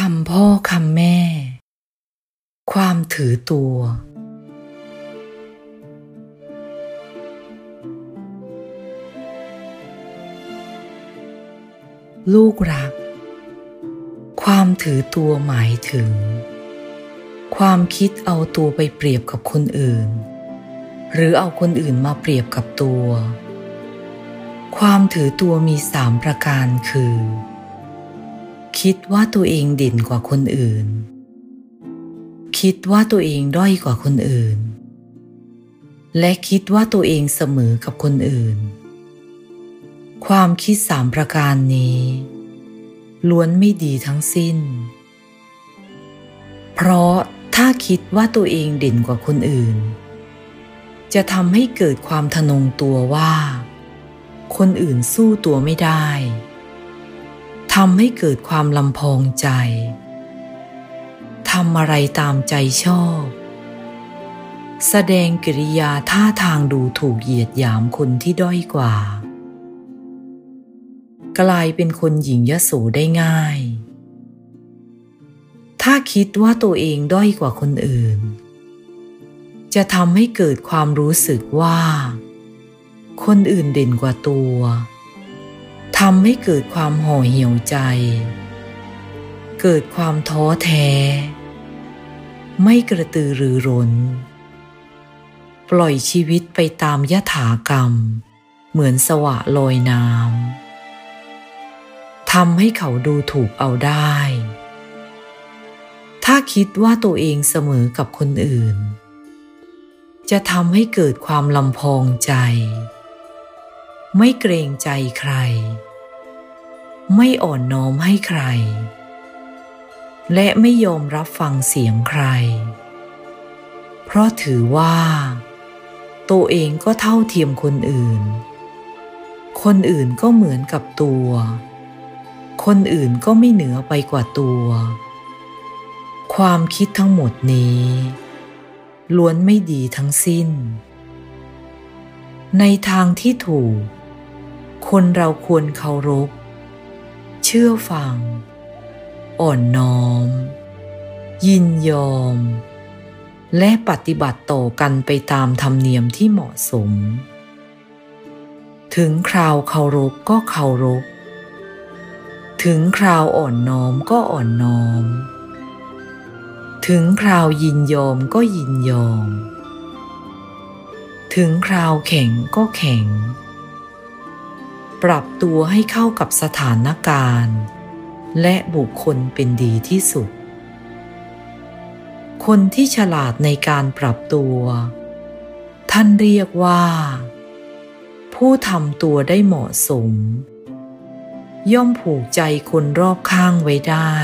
คำพ่อคำแม่ ความถือตัว ลูกรัก ความถือตัวหมายถึง ความคิดเอาตัวไปเปรียบกับคนอื่น หรือเอาคนอื่นมาเปรียบกับตัว ความถือตัวมีสามประการคือ คิดว่าตัวเองเด่นกว่าคนอื่น คิดว่าตัวเองด้อยกว่าคนอื่น และคิดว่าตัวเองเสมอกับคนอื่น ความคิดสามประการนี้ ล้วนไม่ดีทั้งสิ้น เพราะถ้าคิดว่าตัวเองเด่นกว่าคนอื่น จะทำให้เกิดความทะนงตัวว่า คนอื่นสู้ตัวไม่ได้ ทำให้เกิดความลำพองใจ ทำอะไรตามใจชอบ แสดงกิริยาท่าทางดูถูกเหยียดหยามคนที่ด้อยกว่า กลายเป็นคนหญิงยโสได้ง่าย ถ้าคิดว่าตัวเองด้อยกว่าคนอื่น จะทำให้เกิดความรู้สึกว่า คนอื่นเด่นกว่าตัวำให้เกิดความห่อเหี่ยวใจ เกิดความท้อแท้ ไม่กระตือรือร้น ปล่อยชีวิตไปตามยถากรรม เหมือนสวะลอยน้ำทำให้เขาดูถูกเอาได้ ถ้าคิดว่าตัวเองเสมอกับคนอื่น จะทำให้เกิดความลำพองใจไม่เกรงใจใคร ไม่อ่อนน้อมให้ใคร และไม่ยอมรับฟังเสียงใคร เพราะถือว่า ตัวเองก็เท่าเทียมคนอื่น คนอื่นก็เหมือนกับตัว คนอื่นก็ไม่เหนือไปกว่าตัว ความคิดทั้งหมดนี้ ล้วนไม่ดีทั้งสิ้น ในทางที่ถูก คนเราควรเคารพ เชื่อฟัง อ่อนน้อม ยินยอม และปฏิบัติต่อกันไปตามธรรมเนียมที่เหมาะสม ถึงคราวเคารพก็เคารพ ถึงคราวอ่อนน้อมก็อ่อนน้อม ถึงคราวยินยอมก็ยินยอม ถึงคราวแข็งก็แข็ง ปรับตัวให้เข้ากับสถานการณ์ และบุคคลเป็นดีที่สุด คนที่ฉลาดในการปรับตัว ท่านเรียกว่า ผู้ทำตัวได้เหมาะสม ย่อมผูกใจคนรอบข้างไว้ได้